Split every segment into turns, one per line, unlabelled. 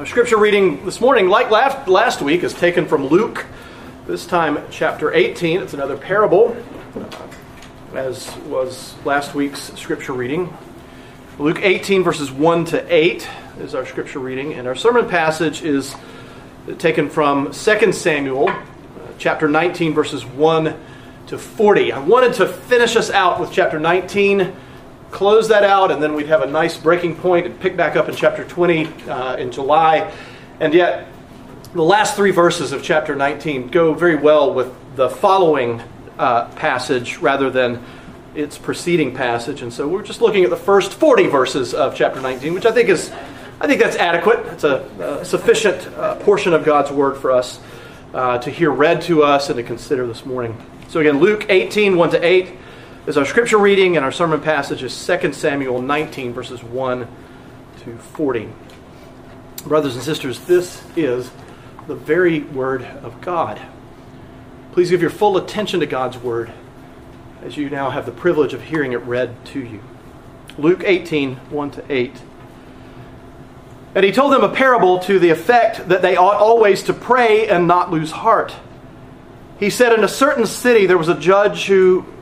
Our scripture reading this morning, like last, last week, is taken from Luke, this time chapter 18. It's another parable, as was last week's scripture reading. Luke 18, verses 1 to 8 is our scripture reading, and our sermon passage is taken from 2 Samuel, uh, chapter 19, verses 1 to 40. I wanted to finish us out with chapter 19 close that out, and then we'd have a nice breaking point and pick back up in chapter 20 uh, in July. And yet, the last three verses of chapter 19 go very well with the following uh, passage rather than its preceding passage. And so we're just looking at the first 40 verses of chapter 19, which I think is, I think that's adequate. It's a, a sufficient uh, portion of God's word for us uh, to hear read to us and to consider this morning. So again, Luke 18, 1 to 8 is our scripture reading, and our sermon passage is 2 Samuel 19, verses 1 to 40. Brothers and sisters, this is the very word of God. Please give your full attention to God's word as you now have the privilege of hearing it read to you. Luke 18, 1 to 8. And he told them a parable to the effect that they ought always to pray and not lose heart. He said, In a certain city there was a judge who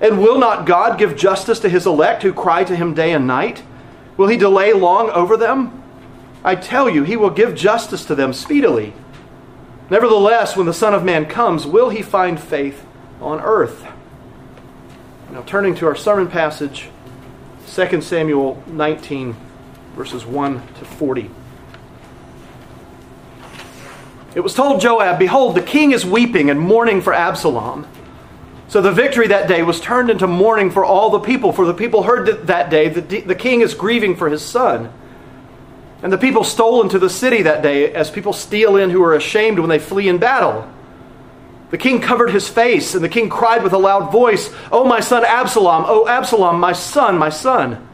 And will not God give justice to his elect who cry to him day and night? Will he delay long over them? I tell you, he will give justice to them speedily. Nevertheless, when the Son of Man comes, will he find faith on earth? Now, turning to our sermon passage, 2 Samuel 19, verses 1 to 40. It was told Joab, Behold, the king is weeping and mourning for Absalom. So the victory that day was turned into mourning for all the people, for the people heard that, that day that the king is grieving for his son. And the people stole into the city that day, as people steal in who are ashamed when they flee in battle. The king covered his face, and the king cried with a loud voice, Oh, my son Absalom! Oh, Absalom, my son, my son!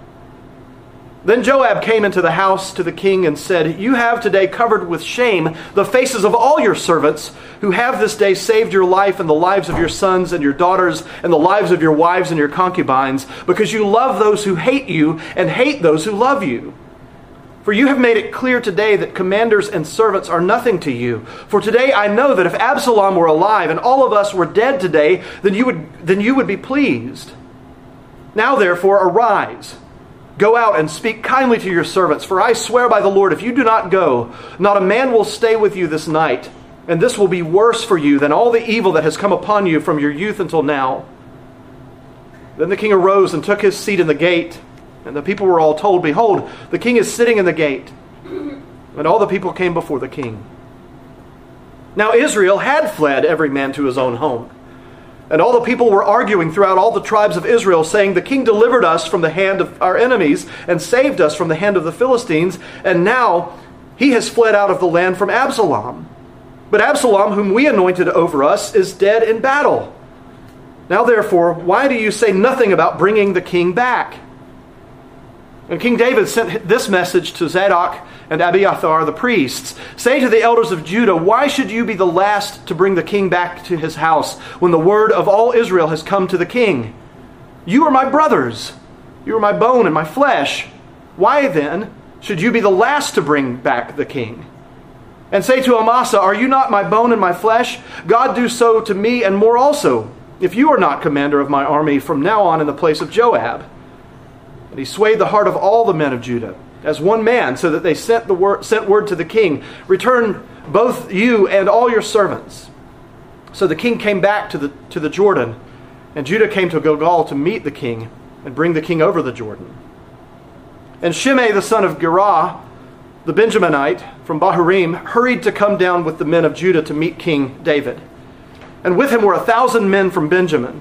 Then Joab came into the house to the king and said, You have today covered with shame the faces of all your servants who have this day saved your life and the lives of your sons and your daughters and the lives of your wives and your concubines, because you love those who hate you and hate those who love you. For you have made it clear today that commanders and servants are nothing to you. For today I know that if Absalom were alive and all of us were dead today, then you would, then you would be pleased. Now therefore, arise Go out and speak kindly to your servants, for I swear by the Lord, if you do not go, not a man will stay with you this night, and this will be worse for you than all the evil that has come upon you from your youth until now. Then the king arose and took his seat in the gate, and the people were all told, Behold, the king is sitting in the gate. And all the people came before the king. Now Israel had fled every man to his own home. And all the people were arguing throughout all the tribes of Israel, saying, The king delivered us from the hand of our enemies and saved us from the hand of the Philistines, and now he has fled out of the land from Absalom. But Absalom, whom we anointed over us, is dead in battle. Now, therefore, why do you say nothing about bringing the king back? And King David sent this message to Zadok and Abiathar the priests Say to the elders of Judah, Why should you be the last to bring the king back to his house when the word of all Israel has come to the king? You are my brothers. You are my bone and my flesh. Why then should you be the last to bring back the king? And say to Amasa, Are you not my bone and my flesh? God do so to me and more also, if you are not commander of my army from now on in the place of Joab. He swayed the heart of all the men of Judah as one man, so that they sent, the word, sent word to the king Return both you and all your servants. So the king came back to the, to the Jordan, and Judah came to Gilgal to meet the king and bring the king over the Jordan. And Shimei the son of Gera, the Benjaminite from Bahurim, hurried to come down with the men of Judah to meet King David. And with him were a thousand men from Benjamin.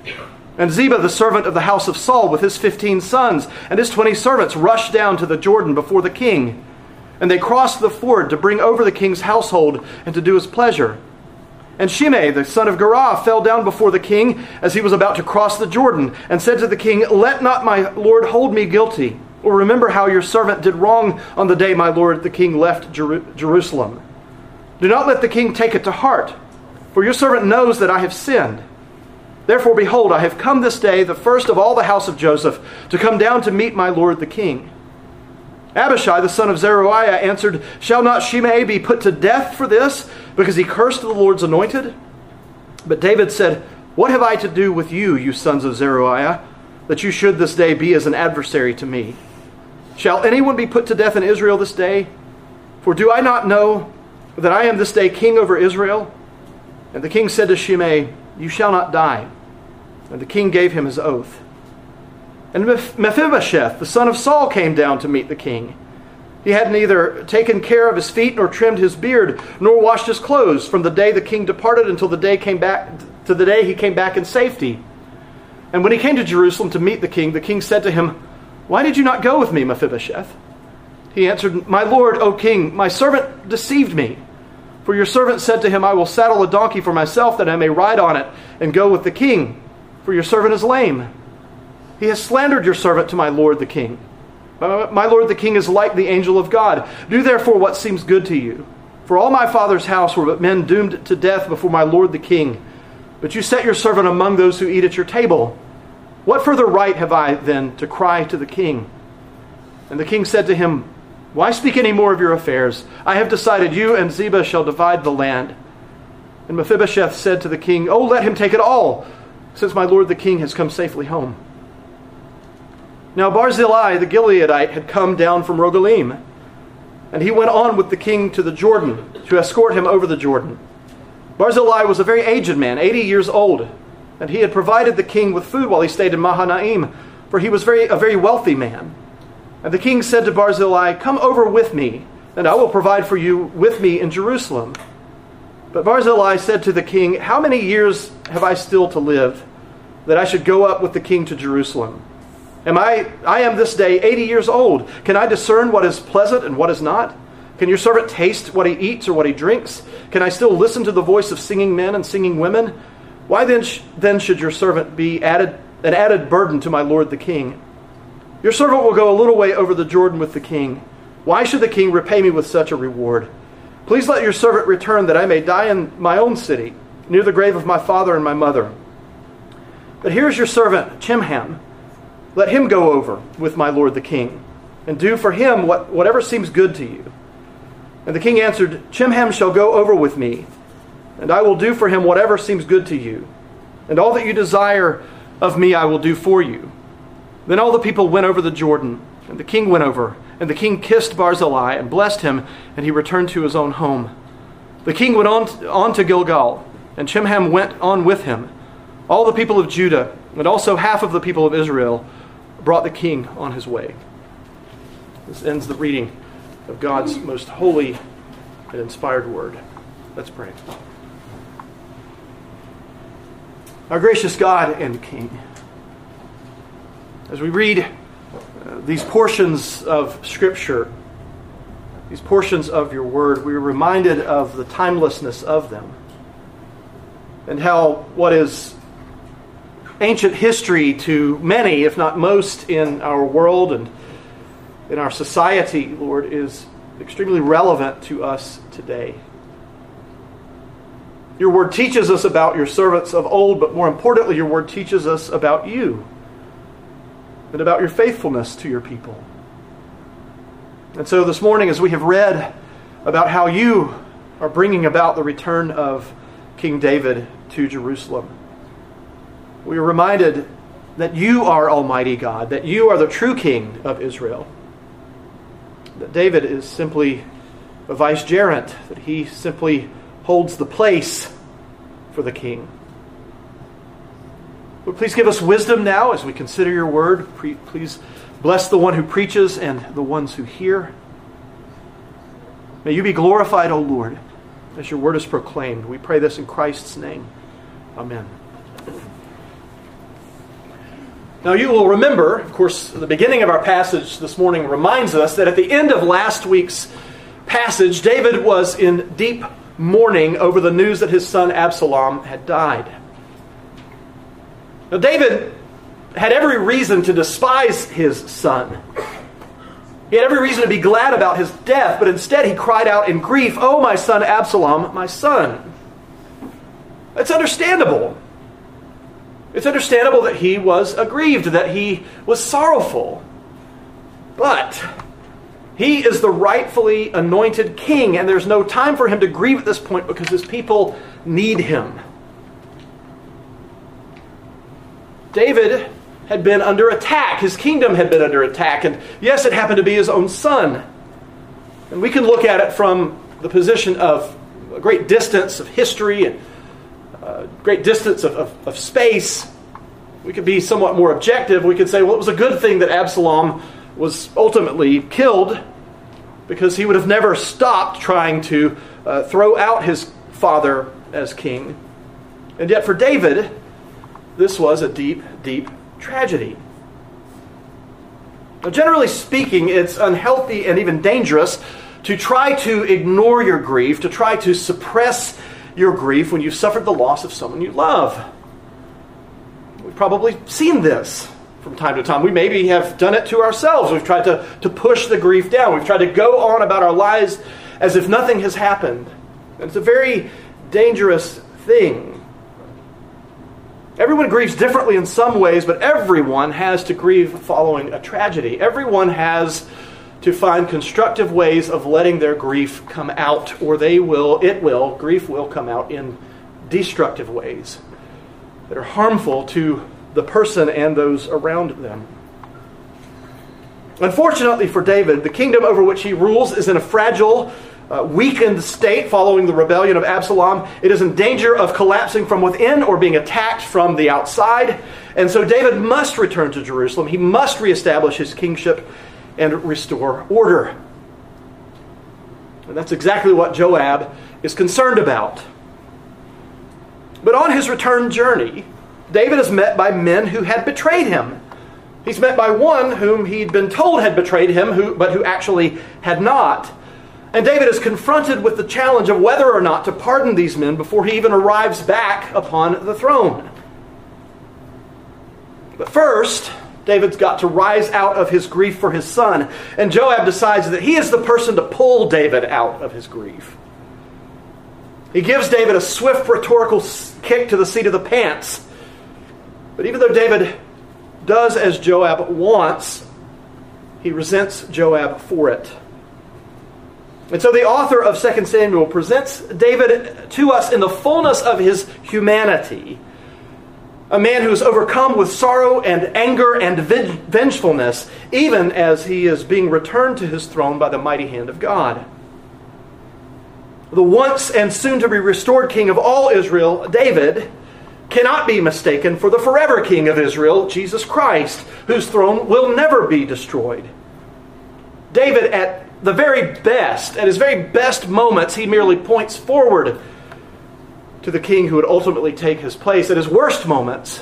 And Ziba, the servant of the house of Saul, with his fifteen sons and his twenty servants, rushed down to the Jordan before the king. And they crossed the ford to bring over the king's household and to do his pleasure. And Shimei, the son of Gera, fell down before the king as he was about to cross the Jordan, and said to the king, Let not my lord hold me guilty, or remember how your servant did wrong on the day my lord the king left Jer- Jerusalem. Do not let the king take it to heart, for your servant knows that I have sinned. Therefore, behold, I have come this day, the first of all the house of Joseph, to come down to meet my lord the king. Abishai, the son of Zeruiah, answered, Shall not Shimei be put to death for this, because he cursed the Lord's anointed? But David said, What have I to do with you, you sons of Zeruiah, that you should this day be as an adversary to me? Shall anyone be put to death in Israel this day? For do I not know that I am this day king over Israel? And the king said to Shimei, You shall not die. And the king gave him his oath. And Mephibosheth, the son of Saul, came down to meet the king. He had neither taken care of his feet nor trimmed his beard, nor washed his clothes from the day the king departed until the day came back to the day he came back in safety. And when he came to Jerusalem to meet the king, the king said to him, Why did you not go with me, Mephibosheth? He answered, My lord, O king, my servant deceived me. For your servant said to him, I will saddle a donkey for myself that I may ride on it and go with the king, for your servant is lame. He has slandered your servant to my lord the king. My lord the king is like the angel of God. Do therefore what seems good to you. For all my father's house were but men doomed to death before my lord the king. But you set your servant among those who eat at your table. What further right have I then to cry to the king? And the king said to him, Why speak any more of your affairs? I have decided you and Ziba shall divide the land. And Mephibosheth said to the king, Oh, let him take it all, since my lord the king has come safely home. Now Barzillai the Gileadite had come down from Rogelim, and he went on with the king to the Jordan to escort him over the Jordan. Barzillai was a very aged man, 80 years old, and he had provided the king with food while he stayed in Mahanaim, for he was very, a very wealthy man. And the king said to Barzillai, Come over with me, and I will provide for you with me in Jerusalem. But Barzillai said to the king, How many years have I still to live, that I should go up with the king to Jerusalem? Am I, I am this day 80 years old. Can I discern what is pleasant and what is not? Can your servant taste what he eats or what he drinks? Can I still listen to the voice of singing men and singing women? Why then, sh- then should your servant be added, an added burden to my lord the king? Your servant will go a little way over the Jordan with the king. Why should the king repay me with such a reward? Please let your servant return that I may die in my own city, near the grave of my father and my mother. But here's your servant, Chimham let him go over with my lord the king, and do for him what, whatever seems good to you. And the king answered, Chimham shall go over with me, and I will do for him whatever seems good to you. And all that you desire of me I will do for you. Then all the people went over the Jordan, and the king went over. And the king kissed Barzillai and blessed him, and he returned to his own home. The king went on, on to Gilgal, and Chimham went on with him. All the people of Judah, and also half of the people of Israel, brought the king on his way. This ends the reading of God's most holy and inspired word. Let's pray. Our gracious God and King, as we read uh, these portions of Scripture, these portions of your word, we are reminded of the timelessness of them and how what is ancient history to many, if not most, in our world and in our society, Lord, is extremely relevant to us today. Your word teaches us about your servants of old, but more importantly, your word teaches us about you and about your faithfulness to your people. And so this morning, as we have read about how you are bringing about the return of King David to Jerusalem, we are reminded that you are Almighty God, that you are the true King of Israel. That David is simply a vicegerent, that he simply holds the place for the king. But please give us wisdom now as we consider your word. Please bless the one who preaches and the ones who hear. May you be glorified, O Lord, as your word is proclaimed. We pray this in Christ's name. Amen. Now, you will remember, of course, the beginning of our passage this morning reminds us that at the end of last week's passage, David was in deep mourning over the news that his son Absalom had died. Now, David had every reason to despise his son. He had every reason to be glad about his death, but instead he cried out in grief, Oh, my son Absalom, my son. It's understandable. It's understandable that he was aggrieved, that he was sorrowful. But he is the rightfully anointed king, and there's no time for him to grieve at this point because his people need him. David had been under attack. His kingdom had been under attack. And yes, it happened to be his own son. And we can look at it from the position of a great distance of history and uh, great distance of, of, of space. We could be somewhat more objective. We could say, well, it was a good thing that Absalom was ultimately killed because he would have never stopped trying to uh, throw out his father as king. And yet, for David, this was a deep, deep tragedy. Now, generally speaking, it's unhealthy and even dangerous to try to ignore your grief, to try to suppress your grief when you've suffered the loss of someone you love. We've probably seen this from time to time. We maybe have done it to ourselves. We've tried to, to push the grief down. We've tried to go on about our lives as if nothing has happened. And it's a very dangerous thing. Everyone grieves differently in some ways, but everyone has to grieve following a tragedy. Everyone has to find constructive ways of letting their grief come out, or they will, it will, grief will come out in destructive ways that are harmful to the person and those around them. Unfortunately for David, the kingdom over which he rules is in a fragile uh, weakened state following the rebellion of Absalom. It is in danger of collapsing from within or being attacked from the outside. And so David must return to Jerusalem. He must reestablish his kingship and restore order. And that's exactly what Joab is concerned about. But on his return journey, David is met by men who had betrayed him. He's met by one whom he'd been told had betrayed him, who, but who actually had not. And David is confronted with the challenge of whether or not to pardon these men before he even arrives back upon the throne. But first, David's got to rise out of his grief for his son, and Joab decides that he is the person to pull David out of his grief. He gives David a swift rhetorical kick to the seat of the pants. But even though David does as Joab wants, he resents Joab for it. And so the author of 2 Samuel presents David to us in the fullness of his humanity. A man who is overcome with sorrow and anger and vengefulness, even as he is being returned to his throne by the mighty hand of God. The once and soon to be restored king of all Israel, David, cannot be mistaken for the forever king of Israel, Jesus Christ, whose throne will never be destroyed. David, at the very best, at his very best moments, he merely points forward to the king who would ultimately take his place. At his worst moments,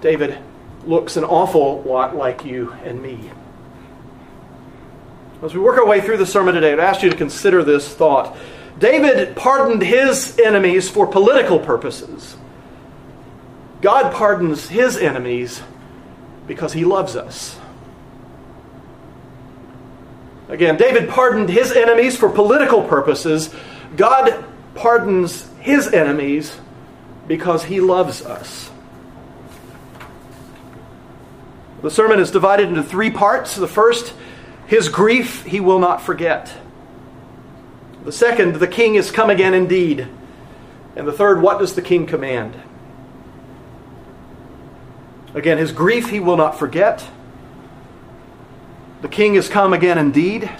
David looks an awful lot like you and me. As we work our way through the sermon today, I'd ask you to consider this thought. David pardoned his enemies for political purposes. God pardons his enemies because he loves us. Again, David pardoned his enemies for political purposes. God pardons his enemies because he loves us. The sermon is divided into three parts. The first, his grief he will not forget. The second, the king is come again indeed. And the third, what does the king command? Again, his grief he will not forget. The king is come again indeed.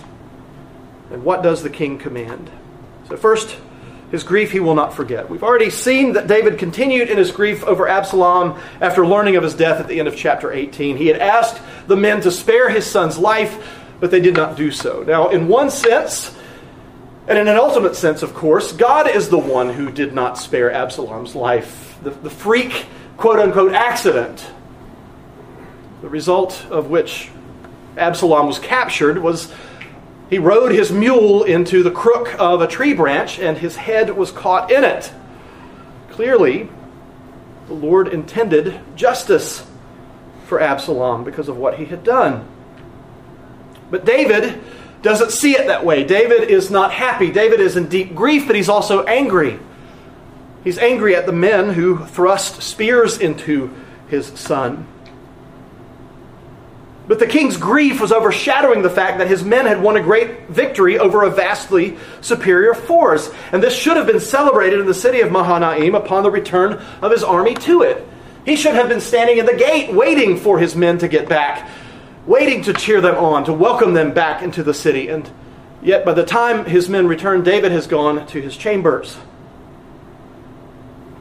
And what does the king command? So, first, his grief he will not forget. We've already seen that David continued in his grief over Absalom after learning of his death at the end of chapter 18. He had asked the men to spare his son's life, but they did not do so. Now, in one sense, and in an ultimate sense, of course, God is the one who did not spare Absalom's life. The, the freak, quote unquote, accident, the result of which Absalom was captured was He rode his mule into the crook of a tree branch, and his head was caught in it. Clearly, the Lord intended justice for Absalom because of what he had done. But David doesn't see it that way. David is not happy. David is in deep grief, but he's also angry. He's angry at the men who thrust spears into his son. But the king's grief was overshadowing the fact that his men had won a great victory over a vastly superior force. And this should have been celebrated in the city of Mahanaim upon the return of his army to it. He should have been standing in the gate waiting for his men to get back, waiting to cheer them on, to welcome them back into the city. And yet, by the time his men returned, David has gone to his chambers.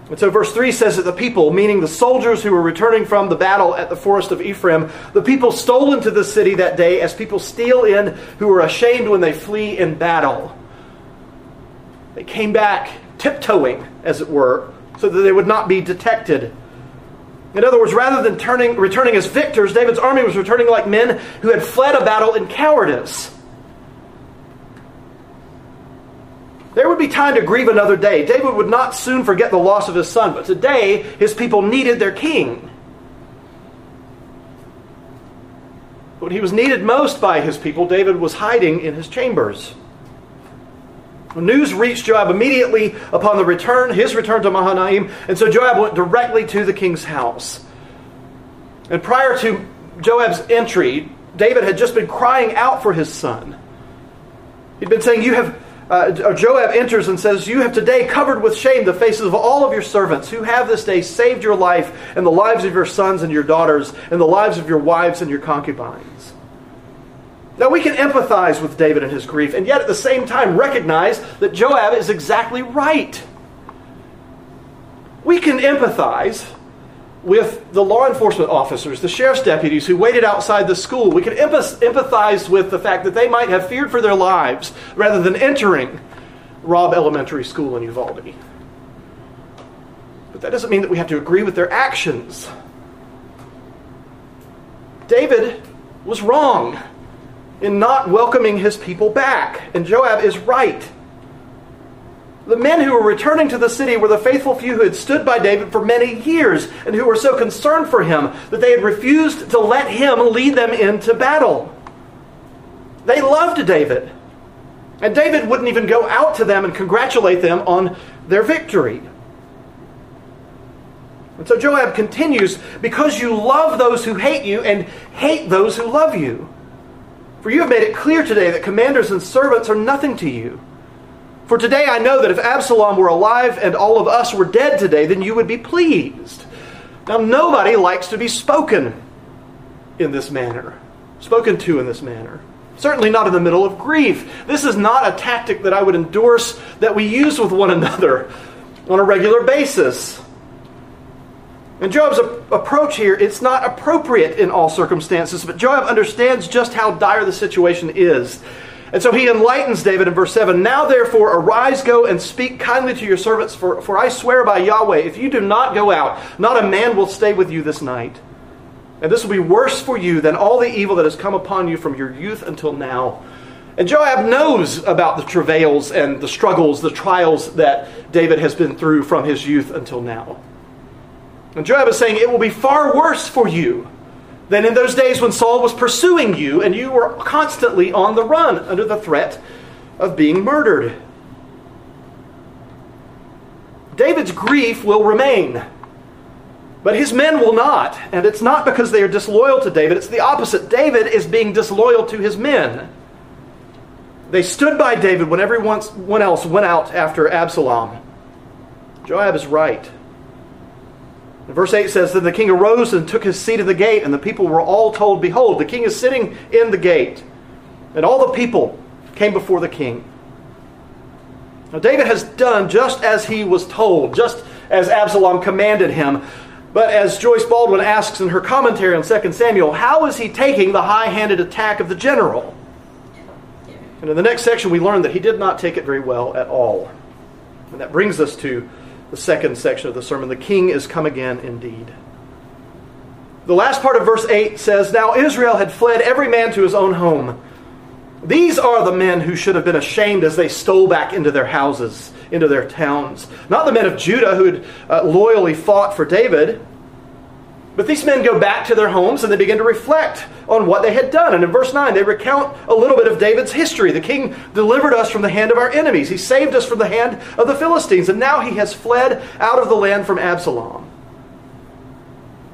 And so verse 3 says that the people, meaning the soldiers who were returning from the battle at the forest of Ephraim, the people stole into the city that day as people steal in who are ashamed when they flee in battle. They came back tiptoeing, as it were, so that they would not be detected. In other words, rather than turning, returning as victors, David's army was returning like men who had fled a battle in cowardice. There would be time to grieve another day. David would not soon forget the loss of his son, but today his people needed their king. When he was needed most by his people, David was hiding in his chambers. news reached Joab immediately upon the return, his return to Mahanaim, and so Joab went directly to the king's house. And prior to Joab's entry, David had just been crying out for his son. He'd been saying, You have uh, Joab enters and says, You have today covered with shame the faces of all of your servants who have this day saved your life and the lives of your sons and your daughters and the lives of your wives and your concubines. Now, we can empathize with David and his grief, and yet at the same time recognize that Joab is exactly right. We can empathize with the law enforcement officers, the sheriff's deputies who waited outside the school. We can empathize with the fact that they might have feared for their lives rather than entering Robb Elementary School in Uvalde. But that doesn't mean that we have to agree with their actions. David was wrong in not welcoming his people back, and Joab is right. The men who were returning to the city were the faithful few who had stood by David for many years and who were so concerned for him that they had refused to let him lead them into battle. They loved David. And David wouldn't even go out to them and congratulate them on their victory. And so Joab continues because you love those who hate you and hate those who love you. For you have made it clear today that commanders and servants are nothing to you. For today I know that if Absalom were alive and all of us were dead today, then you would be pleased. Now, nobody likes to be spoken in this manner, spoken to in this manner. Certainly not in the middle of grief. This is not a tactic that I would endorse that we use with one another on a regular basis. And Joab's approach here, it's not appropriate in all circumstances, but Joab understands just how dire the situation is. And so he enlightens David in verse 7 Now therefore arise, go, and speak kindly to your servants, for, for I swear by Yahweh, if you do not go out, not a man will stay with you this night. And this will be worse for you than all the evil that has come upon you from your youth until now. And Joab knows about the travails and the struggles, the trials that David has been through from his youth until now. And Joab is saying, It will be far worse for you than in those days when Saul was pursuing you and you were constantly on the run under the threat of being murdered. David's grief will remain, but his men will not. And it's not because they are disloyal to David, it's the opposite. David is being disloyal to his men. They stood by David when everyone else went out after Absalom. Joab is right. Verse 8 says, Then the king arose and took his seat at the gate, and the people were all told, Behold, the king is sitting in the gate. And all the people came before the king. Now, David has done just as he was told, just as Absalom commanded him. But as Joyce Baldwin asks in her commentary on 2 Samuel, how is he taking the high handed attack of the general? And in the next section, we learn that he did not take it very well at all. And that brings us to the second section of the sermon. The king is come again indeed. The last part of verse 8 says Now Israel had fled every man to his own home. These are the men who should have been ashamed as they stole back into their houses, into their towns. Not the men of Judah who had uh, loyally fought for David. But these men go back to their homes and they begin to reflect on what they had done. And in verse 9, they recount a little bit of David's history. The king delivered us from the hand of our enemies, he saved us from the hand of the Philistines, and now he has fled out of the land from Absalom.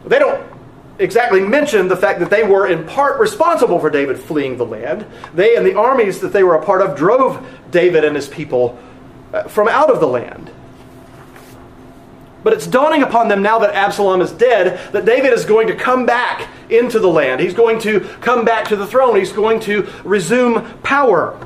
They don't exactly mention the fact that they were in part responsible for David fleeing the land. They and the armies that they were a part of drove David and his people uh, from out of the land. But it's dawning upon them now that Absalom is dead that David is going to come back into the land. He's going to come back to the throne. He's going to resume power.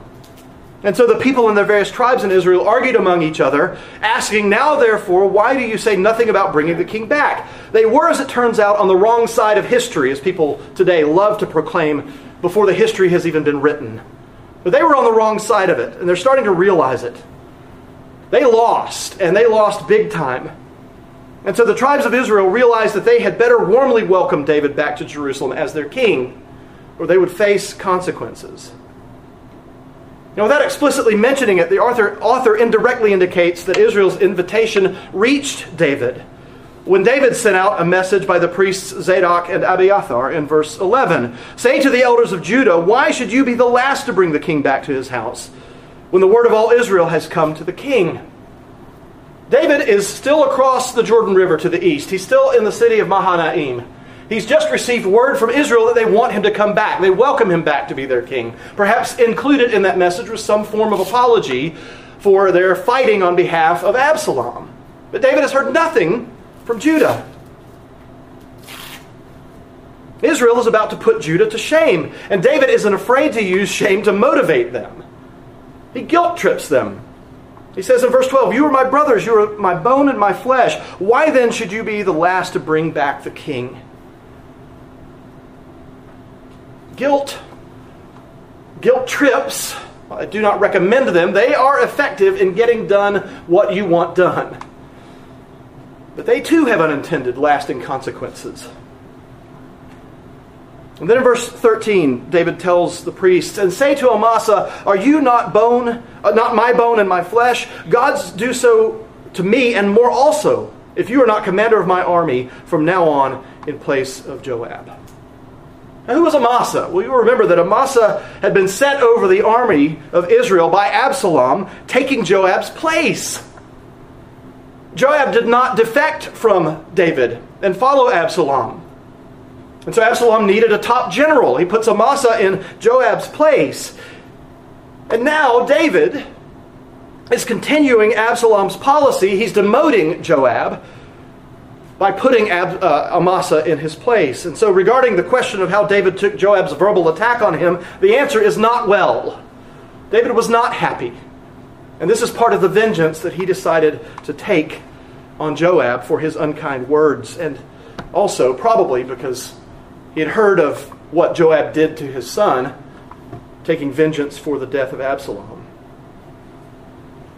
And so the people in their various tribes in Israel argued among each other, asking, Now therefore, why do you say nothing about bringing the king back? They were, as it turns out, on the wrong side of history, as people today love to proclaim before the history has even been written. But they were on the wrong side of it, and they're starting to realize it. They lost, and they lost big time. And so the tribes of Israel realized that they had better warmly welcome David back to Jerusalem as their king, or they would face consequences. Now, without explicitly mentioning it, the author, author indirectly indicates that Israel's invitation reached David when David sent out a message by the priests Zadok and Abiathar in verse 11 Say to the elders of Judah, Why should you be the last to bring the king back to his house when the word of all Israel has come to the king? David is still across the Jordan River to the east. He's still in the city of Mahanaim. He's just received word from Israel that they want him to come back. They welcome him back to be their king. Perhaps included in that message was some form of apology for their fighting on behalf of Absalom. But David has heard nothing from Judah. Israel is about to put Judah to shame, and David isn't afraid to use shame to motivate them. He guilt trips them he says in verse 12, You are my brothers, you are my bone and my flesh. Why then should you be the last to bring back the king? Guilt, guilt trips, I do not recommend them. They are effective in getting done what you want done. But they too have unintended, lasting consequences. And then in verse 13, David tells the priests, And say to Amasa, Are you not bone, uh, not my bone and my flesh? Gods do so to me and more also, if you are not commander of my army from now on in place of Joab. Now, who was Amasa? Well, you remember that Amasa had been set over the army of Israel by Absalom, taking Joab's place. Joab did not defect from David and follow Absalom. And so Absalom needed a top general. He puts Amasa in Joab's place. And now David is continuing Absalom's policy. He's demoting Joab by putting Ab, uh, Amasa in his place. And so, regarding the question of how David took Joab's verbal attack on him, the answer is not well. David was not happy. And this is part of the vengeance that he decided to take on Joab for his unkind words. And also, probably because he had heard of what Joab did to his son, taking vengeance for the death of Absalom.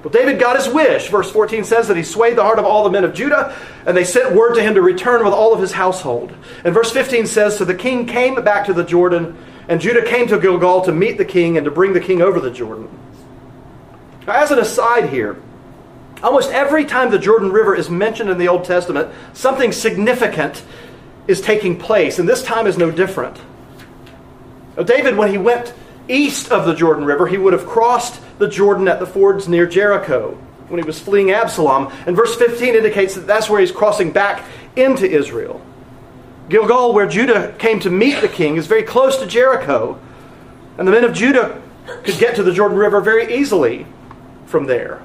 Well, David got his wish. Verse 14 says that he swayed the heart of all the men of Judah, and they sent word to him to return with all of his household. And verse 15 says So the king came back to the Jordan, and Judah came to Gilgal to meet the king and to bring the king over the Jordan. Now, as an aside here, almost every time the Jordan River is mentioned in the Old Testament, something significant is taking place, and this time is no different. Now, David, when he went east of the Jordan River, he would have crossed the Jordan at the fords near Jericho when he was fleeing Absalom. And verse 15 indicates that that's where he's crossing back into Israel. Gilgal, where Judah came to meet the king, is very close to Jericho. And the men of Judah could get to the Jordan River very easily from there.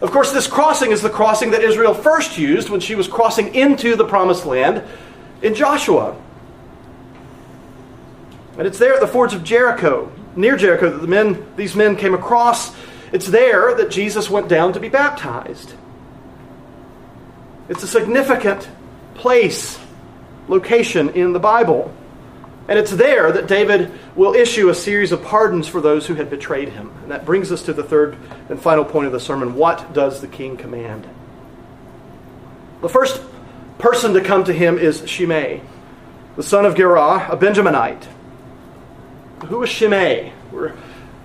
Of course, this crossing is the crossing that Israel first used when she was crossing into the promised land in Joshua. And it's there at the fords of Jericho, near Jericho, that the men, these men came across. It's there that Jesus went down to be baptized. It's a significant place, location in the Bible. And it's there that David will issue a series of pardons for those who had betrayed him. And that brings us to the third and final point of the sermon. What does the king command? The first person to come to him is Shimei, the son of Gera, a Benjaminite. Who was Shimei? We're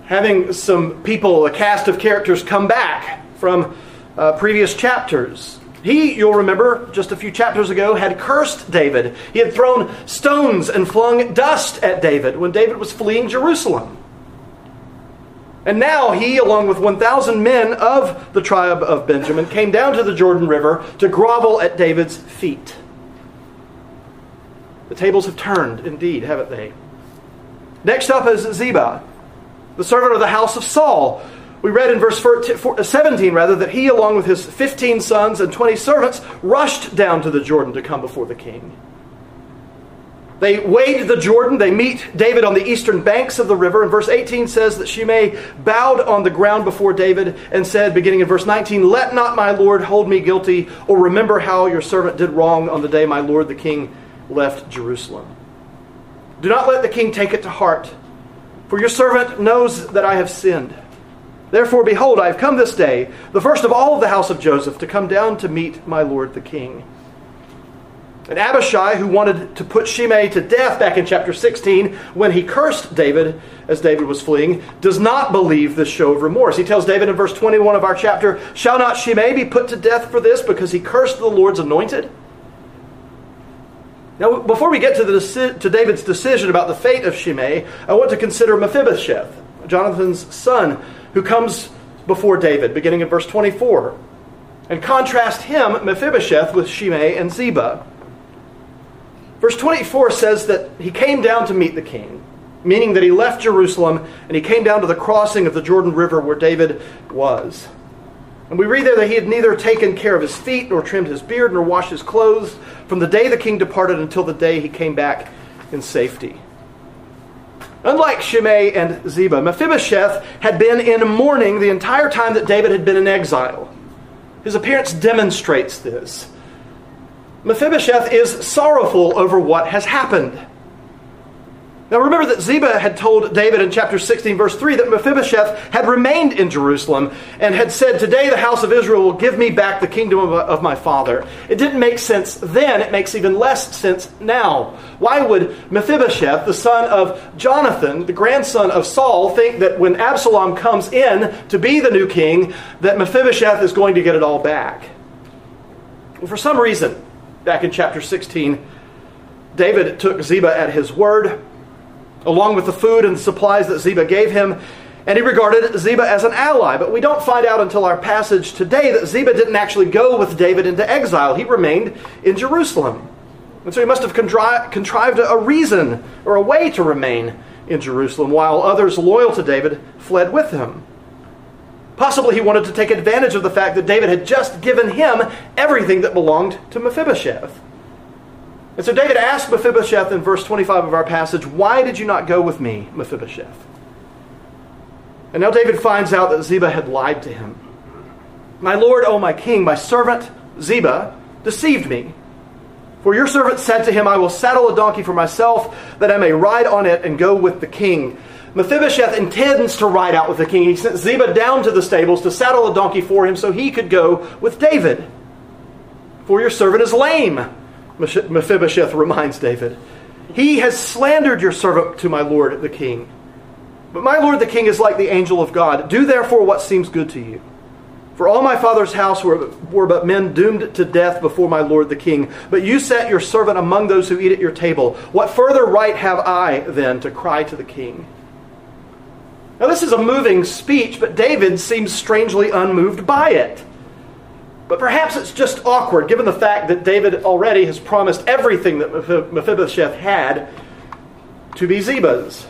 having some people, a cast of characters, come back from uh, previous chapters. He, you'll remember, just a few chapters ago, had cursed David. He had thrown stones and flung dust at David when David was fleeing Jerusalem. And now he, along with 1,000 men of the tribe of Benjamin, came down to the Jordan River to grovel at David's feet. The tables have turned, indeed, haven't they? Next up is Ziba, the servant of the house of Saul. We read in verse uh, 17, rather, that he, along with his 15 sons and 20 servants, rushed down to the Jordan to come before the king. They wade the Jordan. They meet David on the eastern banks of the river. And verse 18 says that Shimei bowed on the ground before David and said, beginning in verse 19, Let not my Lord hold me guilty, or remember how your servant did wrong on the day my Lord the king left Jerusalem. Do not let the king take it to heart, for your servant knows that I have sinned. Therefore, behold, I have come this day, the first of all of the house of Joseph, to come down to meet my Lord the king. And Abishai, who wanted to put Shimei to death back in chapter 16 when he cursed David as David was fleeing, does not believe this show of remorse. He tells David in verse 21 of our chapter, Shall not Shimei be put to death for this because he cursed the Lord's anointed? Now, before we get to, the, to David's decision about the fate of Shimei, I want to consider Mephibosheth, Jonathan's son, who comes before David, beginning in verse 24, and contrast him, Mephibosheth, with Shimei and Ziba. Verse 24 says that he came down to meet the king, meaning that he left Jerusalem and he came down to the crossing of the Jordan River where David was. And we read there that he had neither taken care of his feet, nor trimmed his beard, nor washed his clothes from the day the king departed until the day he came back in safety. Unlike Shimei and Ziba, Mephibosheth had been in mourning the entire time that David had been in exile. His appearance demonstrates this. Mephibosheth is sorrowful over what has happened. Now remember that Ziba had told David in chapter 16, verse 3, that Mephibosheth had remained in Jerusalem and had said, Today the house of Israel will give me back the kingdom of, my father. It didn't make sense then, it makes even less sense now. Why would Mephibosheth, the son of Jonathan, the grandson of Saul, think that when Absalom comes in to be the new king, that Mephibosheth is going to get it all back? Well, for some reason, back in chapter 16, David took Ziba at his word, along with the food and supplies that Ziba gave him, and he regarded Ziba as an ally. But we don't find out until our passage today that Ziba didn't actually go with David into exile. He remained in Jerusalem. And so he must have contri- contrived a reason or a way to remain in Jerusalem, while others loyal to David fled with him. Possibly he wanted to take advantage of the fact that David had just given him everything that belonged to Mephibosheth. And so David asked Mephibosheth in verse 25 of our passage, Why did you not go with me, Mephibosheth? And now David finds out that Ziba had lied to him. My lord, O my king, my servant Ziba deceived me. For your servant said to him, I will saddle a donkey for myself, that I may ride on it and go with the king. Mephibosheth intends to ride out with the king. He sent Ziba down to the stables to saddle a donkey for him so he could go with David. For your servant is lame, Mephibosheth reminds David. He has slandered your servant to my lord the king. But my lord the king is like the angel of God. Do therefore what seems good to you. For all my father's house were, were but men doomed to death before my lord the king. But you set your servant among those who eat at your table. What further right have I then to cry to the king? Now, this is a moving speech, but David seems strangely unmoved by it. But perhaps it's just awkward, given the fact that David already has promised everything that Mephibosheth had to be Ziba's.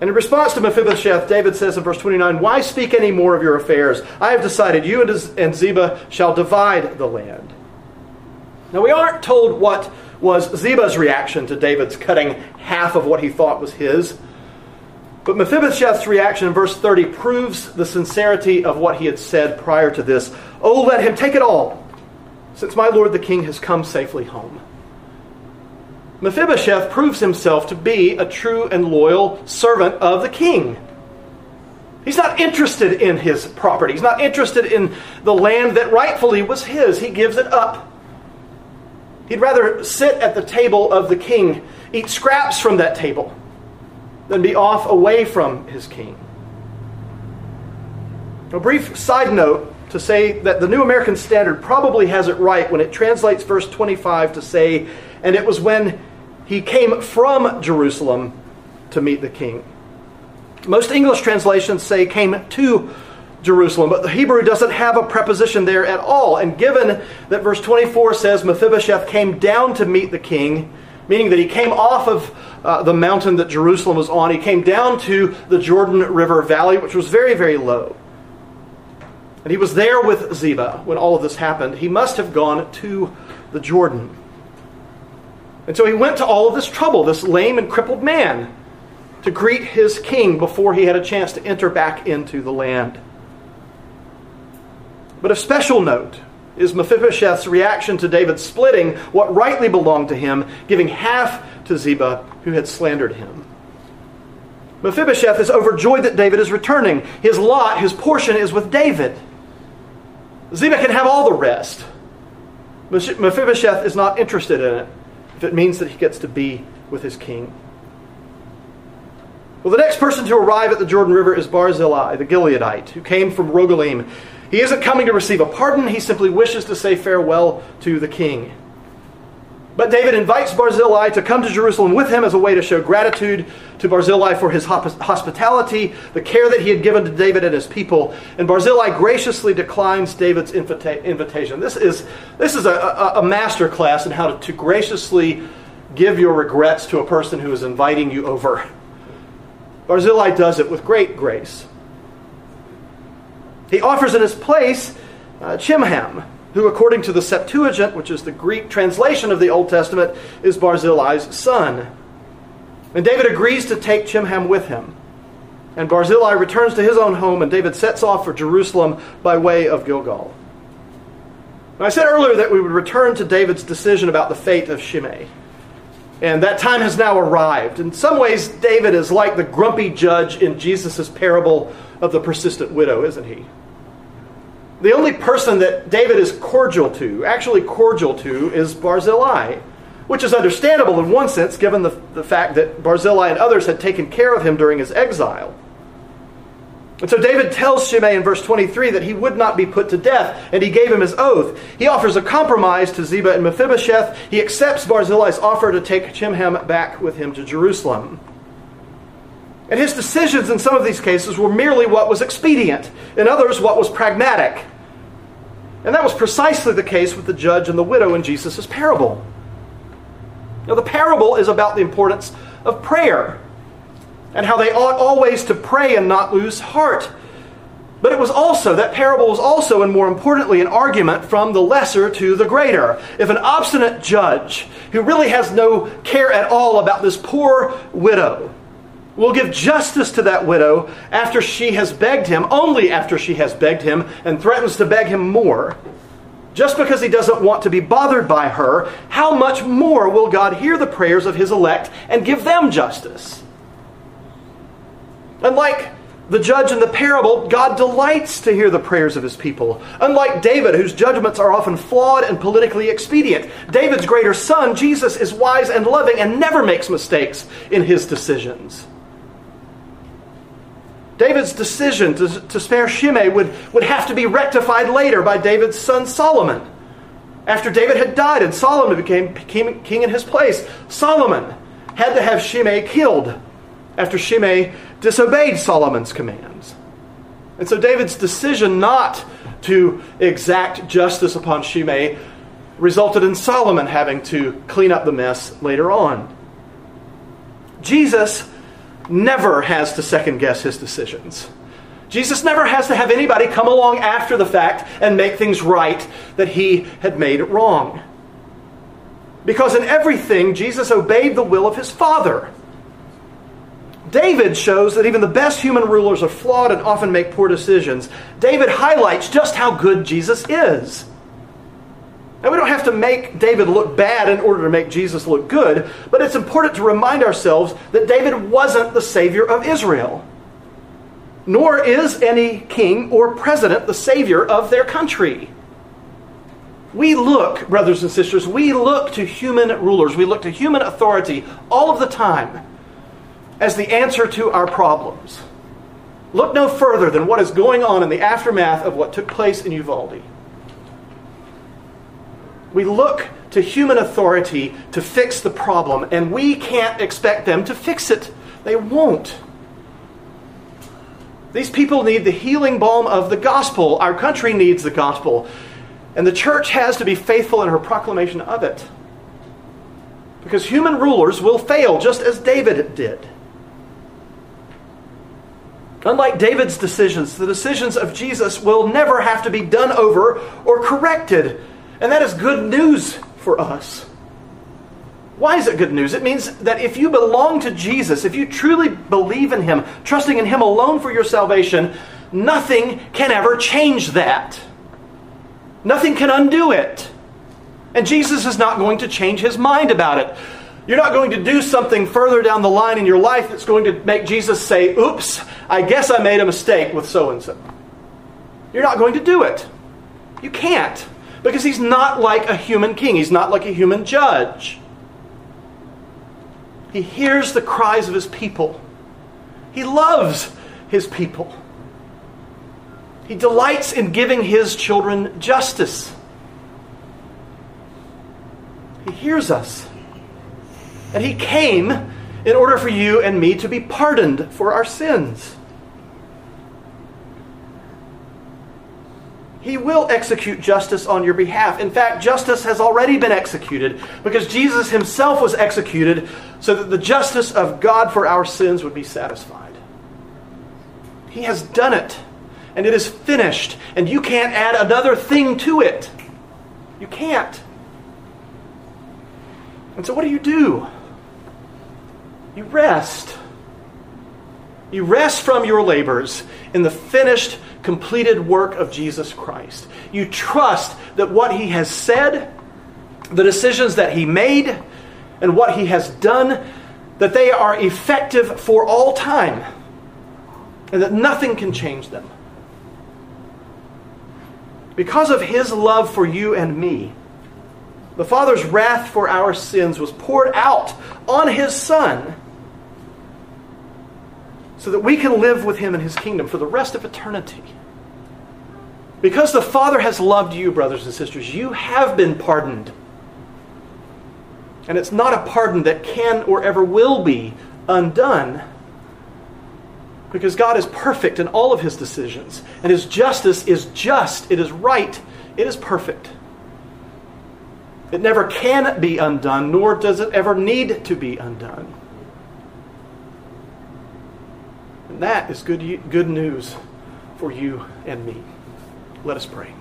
And in response to Mephibosheth, David says in verse 29, Why speak any more of your affairs? I have decided you and Ziba shall divide the land. Now, we aren't told what was Ziba's reaction to David's cutting half of what he thought was his. But Mephibosheth's reaction in verse 30 proves the sincerity of what he had said prior to this. Oh, let him take it all, since my lord the king has come safely home. Mephibosheth proves himself to be a true and loyal servant of the king. He's not interested in his property. He's not interested in the land that rightfully was his. He gives it up. He'd rather sit at the table of the king, eat scraps from that table, than be off away from his king. A brief side note to say that the New American Standard probably has it right when it translates verse 25 to say, and it was when he came from Jerusalem to meet the king. Most English translations say came to Jerusalem, but the Hebrew doesn't have a preposition there at all. And given that verse 24 says Mephibosheth came down to meet the king, meaning that he came off of uh, the mountain that Jerusalem was on, he came down to the Jordan River Valley, which was very, very low. And he was there with Ziba when all of this happened. He must have gone to the Jordan. And so he went to all of this trouble, this lame and crippled man, to greet his king before he had a chance to enter back into the land. But of special note is Mephibosheth's reaction to David splitting what rightly belonged to him, giving half to Ziba, who had slandered him. Mephibosheth is overjoyed that David is returning. His lot, his portion, is with David. Ziba can have all the rest. Mephibosheth is not interested in it if it means that he gets to be with his king. Well, the next person to arrive at the Jordan River is Barzillai, the Gileadite, who came from Rogelim. He isn't coming to receive a pardon, he simply wishes to say farewell to the king. But David invites Barzillai to come to Jerusalem with him as a way to show gratitude to Barzillai for his hospitality, the care that he had given to David and his people. And Barzillai graciously declines David's invita- invitation. This is, this is a, a, a master class in how to, to graciously give your regrets to a person who is inviting you over. Barzillai does it with great grace. He offers in his place uh, Chimham, who, according to the Septuagint, which is the Greek translation of the Old Testament, is Barzillai's son. And David agrees to take Chimham with him. And Barzillai returns to his own home, and David sets off for Jerusalem by way of Gilgal. Now, I said earlier that we would return to David's decision about the fate of Shimei. And that time has now arrived. In some ways, David is like the grumpy judge in Jesus' parable of the persistent widow, isn't he? The only person that David is cordial to, actually cordial to, is Barzillai, which is understandable in one sense, given the, the fact that Barzillai and others had taken care of him during his exile. And so David tells Shimei in verse 23 that he would not be put to death, and he gave him his oath. He offers a compromise to Ziba and Mephibosheth. He accepts Barzillai's offer to take Chimham back with him to Jerusalem. And his decisions in some of these cases were merely what was expedient, in others, what was pragmatic. And that was precisely the case with the judge and the widow in Jesus' parable. Now, the parable is about the importance of prayer and how they ought always to pray and not lose heart. But it was also, that parable was also, and more importantly, an argument from the lesser to the greater. If an obstinate judge, who really has no care at all about this poor widow, will give justice to that widow after she has begged him, only after she has begged him, and threatens to beg him more, just because he doesn't want to be bothered by her, how much more will God hear the prayers of his elect and give them justice? Unlike the judge in the parable, God delights to hear the prayers of his people. Unlike David, whose judgments are often flawed and politically expedient, David's greater son, Jesus, is wise and loving and never makes mistakes in his decisions. David's decision to, to spare Shimei would, would have to be rectified later by David's son Solomon. After David had died and Solomon became king, king in his place, Solomon had to have Shimei killed after Shimei disobeyed Solomon's commands. And so David's decision not to exact justice upon Shimei resulted in Solomon having to clean up the mess later on. Jesus never has to second guess his decisions. Jesus never has to have anybody come along after the fact and make things right that he had made wrong. Because in everything, Jesus obeyed the will of his Father. David shows that even the best human rulers are flawed and often make poor decisions. David highlights just how good Jesus is. And we don't have to make David look bad in order to make Jesus look good, but it's important to remind ourselves that David wasn't the Savior of Israel. Nor is any king or president the Savior of their country. We look, brothers and sisters, we look to human rulers, we look to human authority all of the time as the answer to our problems. Look no further than what is going on in the aftermath of what took place in Uvalde. We look to human authority to fix the problem, and we can't expect them to fix it. They won't. These people need the healing balm of the gospel. Our country needs the gospel. And the church has to be faithful in her proclamation of it. Because human rulers will fail, just as David did. Unlike David's decisions, the decisions of Jesus will never have to be done over or corrected. And that is good news for us. Why is it good news? It means that if you belong to Jesus, if you truly believe in Him, trusting in Him alone for your salvation, nothing can ever change that. Nothing can undo it. And Jesus is not going to change His mind about it. You're not going to do something further down the line in your life that's going to make Jesus say, Oops, I guess I made a mistake with so and so. You're not going to do it. You can't. Because he's not like a human king, he's not like a human judge. He hears the cries of his people, he loves his people. He delights in giving his children justice. He hears us. And he came in order for you and me to be pardoned for our sins. He will execute justice on your behalf. In fact, justice has already been executed because Jesus himself was executed so that the justice of God for our sins would be satisfied. He has done it, and it is finished, and you can't add another thing to it. You can't. And so, what do you do? You rest. You rest from your labors in the finished, completed work of Jesus Christ. You trust that what He has said, the decisions that He made, and what He has done, that they are effective for all time, and that nothing can change them. Because of His love for you and me, the Father's wrath for our sins was poured out on His Son so that we can live with him in his kingdom for the rest of eternity. Because the Father has loved you, brothers and sisters, you have been pardoned. And it's not a pardon that can or ever will be undone. Because God is perfect in all of his decisions, and his justice is just, it is right, it is perfect. It never can be undone, nor does it ever need to be undone. And that is good, good news for you and me. Let us pray.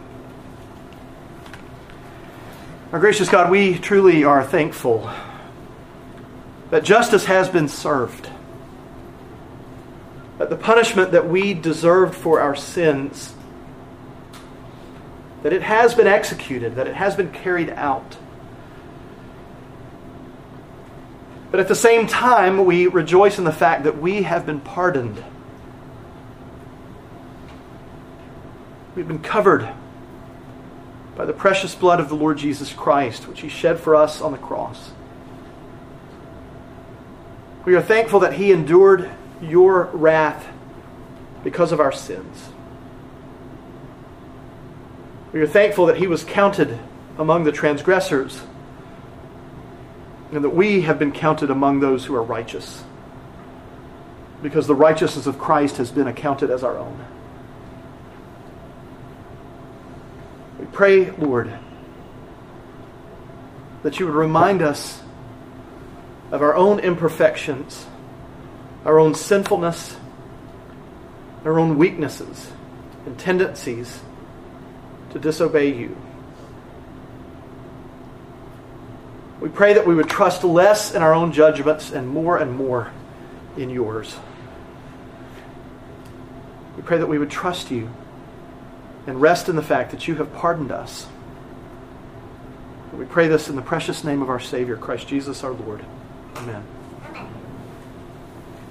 Our gracious God, we truly are thankful that justice has been served, that the punishment that we deserved for our sins, that it has been executed, that it has been carried out. But at the same time, we rejoice in the fact that we have been pardoned. We've been covered by the precious blood of the Lord Jesus Christ, which He shed for us on the cross. We are thankful that He endured your wrath because of our sins. We are thankful that He was counted among the transgressors and that we have been counted among those who are righteous because the righteousness of Christ has been accounted as our own. Pray, Lord, that you would remind us of our own imperfections, our own sinfulness, our own weaknesses and tendencies to disobey you. We pray that we would trust less in our own judgments and more and more in yours. We pray that we would trust you and rest in the fact that you have pardoned us. We pray this in the precious name of our Savior, Christ Jesus our Lord. Amen.